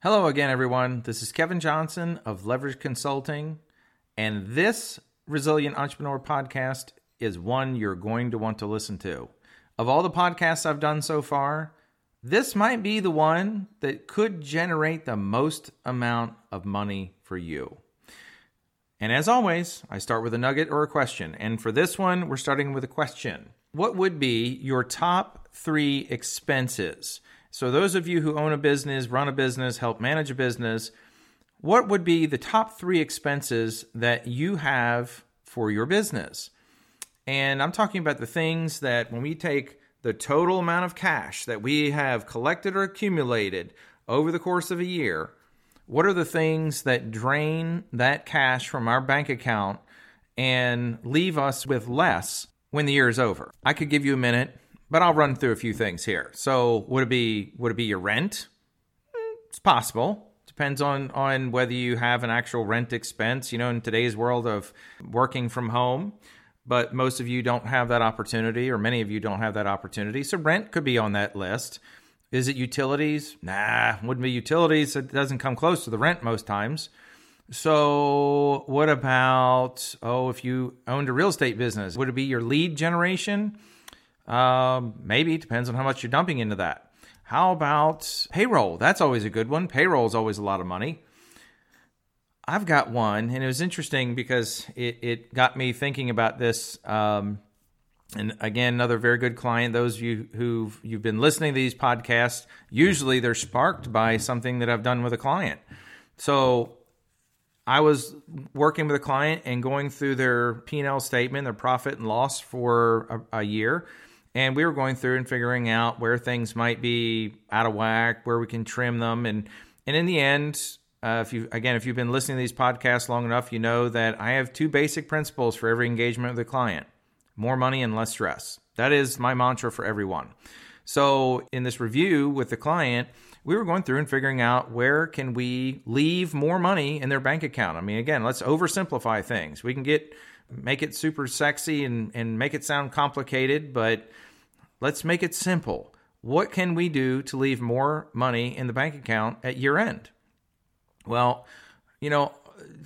Hello again, everyone. This is Kevin Johnson of Leverage Consulting, and this Resilient Entrepreneur podcast is one you're going to want to listen to. Of all the podcasts I've done so far, this might be the one that could generate the most amount of money for you. And as always, I start with a nugget or a question. And for this one, we're starting with a question What would be your top three expenses? So, those of you who own a business, run a business, help manage a business, what would be the top three expenses that you have for your business? And I'm talking about the things that when we take the total amount of cash that we have collected or accumulated over the course of a year, what are the things that drain that cash from our bank account and leave us with less when the year is over? I could give you a minute but I'll run through a few things here. So would it be would it be your rent? Mm, it's possible. Depends on on whether you have an actual rent expense. You know, in today's world of working from home, but most of you don't have that opportunity, or many of you don't have that opportunity. So rent could be on that list. Is it utilities? Nah, wouldn't be utilities. It doesn't come close to the rent most times. So, what about, oh, if you owned a real estate business, would it be your lead generation? Um, maybe depends on how much you're dumping into that. How about payroll? That's always a good one. Payroll is always a lot of money. I've got one, and it was interesting because it, it got me thinking about this. Um, and again, another very good client. Those of you who've you've been listening to these podcasts, usually they're sparked by something that I've done with a client. So I was working with a client and going through their P and L statement, their profit and loss for a, a year, and we were going through and figuring out where things might be out of whack, where we can trim them, and and in the end, uh, if you again, if you've been listening to these podcasts long enough, you know that I have two basic principles for every engagement with a client: more money and less stress. That is my mantra for everyone. So in this review with the client, we were going through and figuring out where can we leave more money in their bank account. I mean, again, let's oversimplify things. We can get make it super sexy and, and make it sound complicated, but let's make it simple. What can we do to leave more money in the bank account at year end? Well, you know,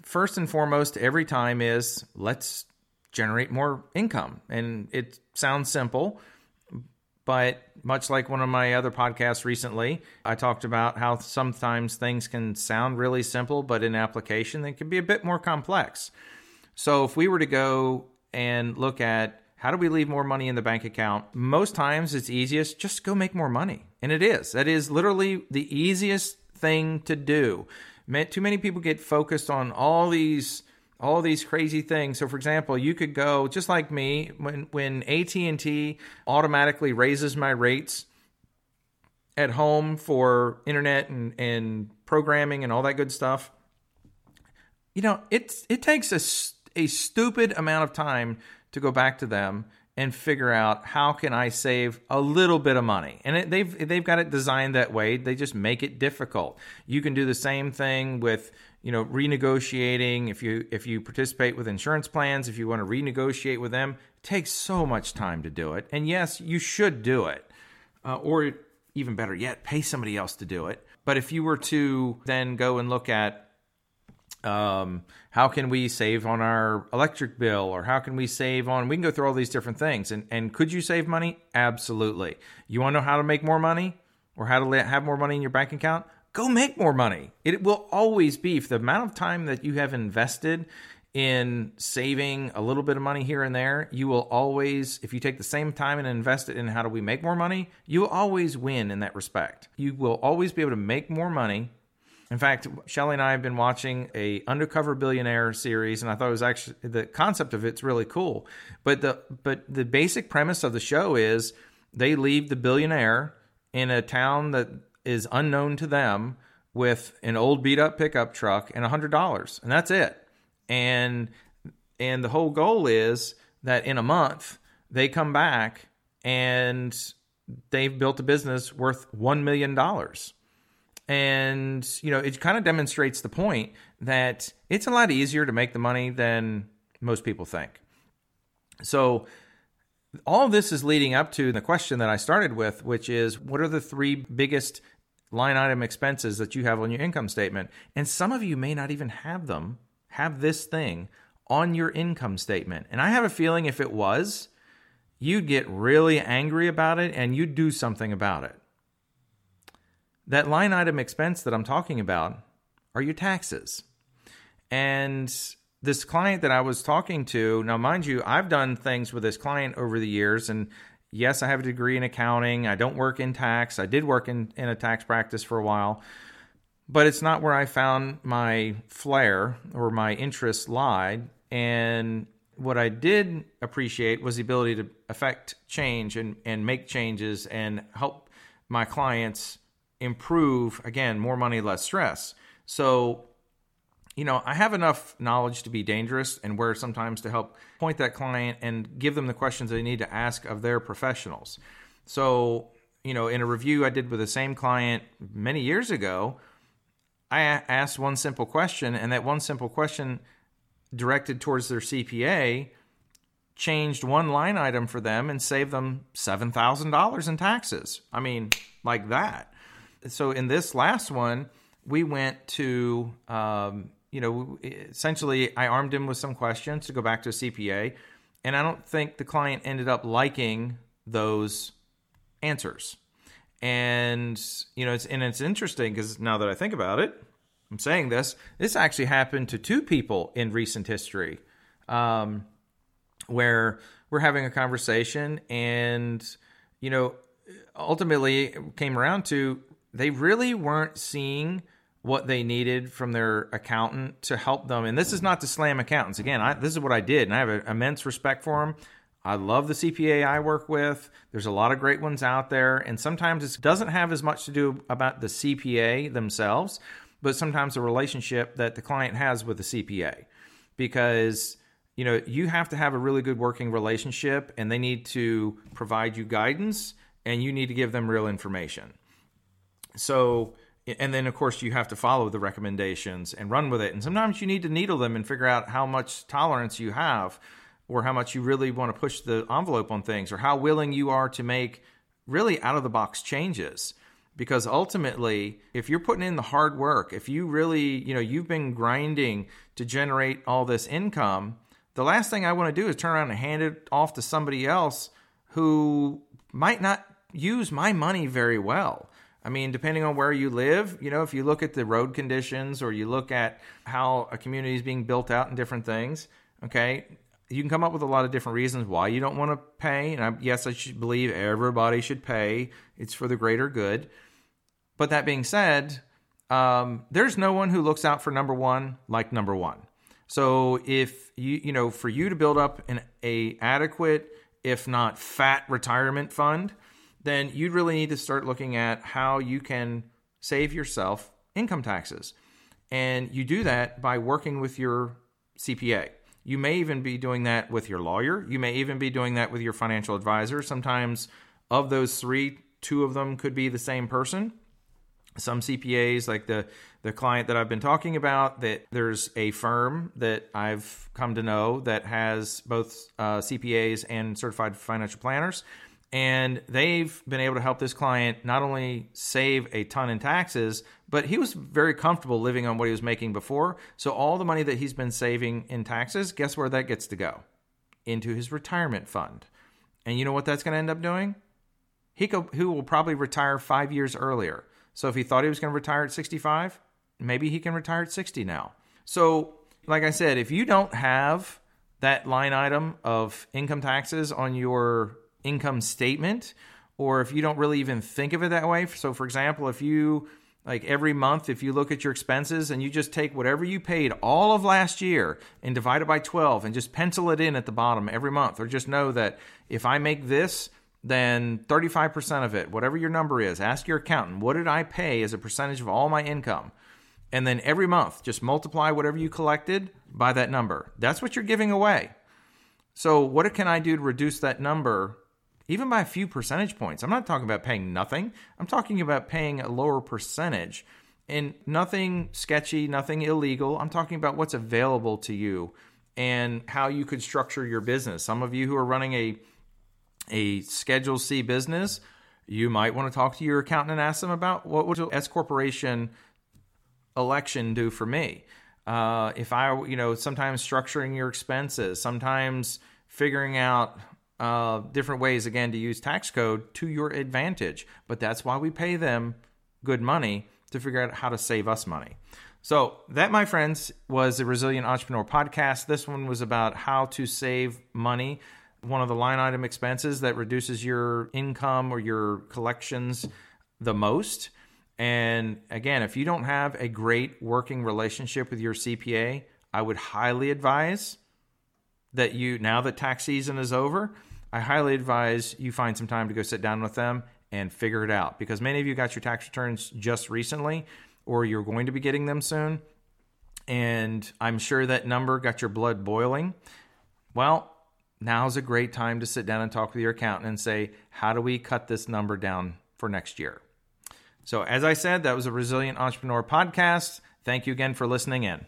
first and foremost, every time is let's generate more income. And it sounds simple, but much like one of my other podcasts recently, I talked about how sometimes things can sound really simple, but in application, they can be a bit more complex. So if we were to go and look at how do we leave more money in the bank account, most times it's easiest just go make more money. And it is. That is literally the easiest thing to do. Too many people get focused on all these all these crazy things. So for example, you could go just like me when when AT&T automatically raises my rates at home for internet and and programming and all that good stuff. You know, it's it takes a a stupid amount of time to go back to them and figure out how can I save a little bit of money. And it, they've they've got it designed that way. They just make it difficult. You can do the same thing with you know renegotiating if you if you participate with insurance plans if you want to renegotiate with them it takes so much time to do it and yes you should do it uh, or even better yet pay somebody else to do it but if you were to then go and look at um, how can we save on our electric bill or how can we save on we can go through all these different things. And and could you save money? Absolutely. You want to know how to make more money or how to have more money in your bank account? Go make more money. It will always be for the amount of time that you have invested in saving a little bit of money here and there you will always if you take the same time and invest it in how do we make more money you will always win in that respect. You will always be able to make more money in fact, Shelly and I have been watching a Undercover Billionaire series, and I thought it was actually the concept of it's really cool. But the but the basic premise of the show is they leave the billionaire in a town that is unknown to them with an old beat up pickup truck and hundred dollars, and that's it. And and the whole goal is that in a month they come back and they've built a business worth one million dollars and you know it kind of demonstrates the point that it's a lot easier to make the money than most people think so all of this is leading up to the question that i started with which is what are the three biggest line item expenses that you have on your income statement. And some of you may not even have them, have this thing on your income statement. And I have a feeling if it was, you'd get really angry about it and you'd do something about it. That line item expense that I'm talking about are your taxes. And this client that I was talking to, now mind you, I've done things with this client over the years and yes, I have a degree in accounting. I don't work in tax. I did work in, in a tax practice for a while, but it's not where I found my flair or my interest lied. And what I did appreciate was the ability to affect change and, and make changes and help my clients improve, again, more money, less stress. So you know, I have enough knowledge to be dangerous and where sometimes to help point that client and give them the questions they need to ask of their professionals. So, you know, in a review I did with the same client many years ago, I asked one simple question, and that one simple question directed towards their CPA changed one line item for them and saved them $7,000 in taxes. I mean, like that. So, in this last one, we went to um, you know, essentially I armed him with some questions to go back to a CPA, and I don't think the client ended up liking those answers. And you know, it's and it's interesting because now that I think about it, I'm saying this. This actually happened to two people in recent history, um, where we're having a conversation, and you know, ultimately came around to they really weren't seeing what they needed from their accountant to help them. And this is not to slam accountants. Again, I, this is what I did, and I have an immense respect for them. I love the CPA I work with. There's a lot of great ones out there, and sometimes it doesn't have as much to do about the CPA themselves, but sometimes the relationship that the client has with the CPA, because you know you have to have a really good working relationship, and they need to provide you guidance, and you need to give them real information. So and then of course you have to follow the recommendations and run with it. And sometimes you need to needle them and figure out how much tolerance you have or how much you really want to push the envelope on things or how willing you are to make really out of the box changes. Because ultimately if you're putting in the hard work if you really you know you've been grinding to generate all this income the last thing i want to do is turn around and hand it off to somebody else who might not use my money very well I mean, depending on where you live, you know, if you look at the road conditions or you look at how a community is being built out and different things, okay, you can come up with a lot of different reasons why you don't want to pay. And I, yes, I should believe everybody should pay, it's for the greater good. But that being said, um, there's no one who looks out for number one like number one. So if you, you know, for you to build up an a adequate, if not fat retirement fund, then you'd really need to start looking at how you can save yourself income taxes. And you do that by working with your CPA. You may even be doing that with your lawyer. You may even be doing that with your financial advisor. Sometimes, of those three, two of them could be the same person. Some CPAs, like the the client that I've been talking about, that there's a firm that I've come to know that has both uh, CPAs and certified financial planners and they've been able to help this client not only save a ton in taxes but he was very comfortable living on what he was making before. So all the money that he's been saving in taxes guess where that gets to go? Into his retirement fund. And you know what that's going to end up doing? He, he will probably retire five years earlier. So if he thought he was going to retire at 65 maybe he can retire at 60 now. So like i said if you don't have that line item of income taxes on your income statement or if you don't really even think of it that way. So, for example, if you like every month, if you look at your expenses and you just take whatever you paid all of last year and divide it by 12 and just pencil it in at the bottom every month, or just know that if I make this, then 35% of it, whatever your number is, ask your accountant, what did I pay as a percentage of all my income? And then every month, just multiply whatever you collected by that number. That's what you're giving away. So, what can I do to reduce that number even by a few percentage points. I'm not talking about paying nothing. I'm talking about paying a lower percentage and nothing sketchy, nothing illegal. I'm talking about what's available to you and how you could structure your business. Some of you who are running a a Schedule C business, You might want to talk to your accountant and ask them about what would S corporation election do for me. Uh, if I, you know, sometimes structuring your expenses, sometimes figuring out uh, different ways again to use tax code to your advantage. But that's why we pay them good money to figure out how to save us money. So, that, my friends, was the Resilient Entrepreneur podcast. This one was about how to save money, one of the line item expenses that reduces your income or your collections the most. And again, if you don't have a great working relationship with your CPA, I would highly advise that you, now that tax season is over, I highly advise you find some time to go sit down with them and figure it out because many of you got your tax returns just recently or you're going to be getting them soon. And I'm sure that number got your blood boiling. Well, now's a great time to sit down and talk with your accountant and say, how do we cut this number down for next year? So, as I said, that was a Resilient Entrepreneur podcast. Thank you again for listening in.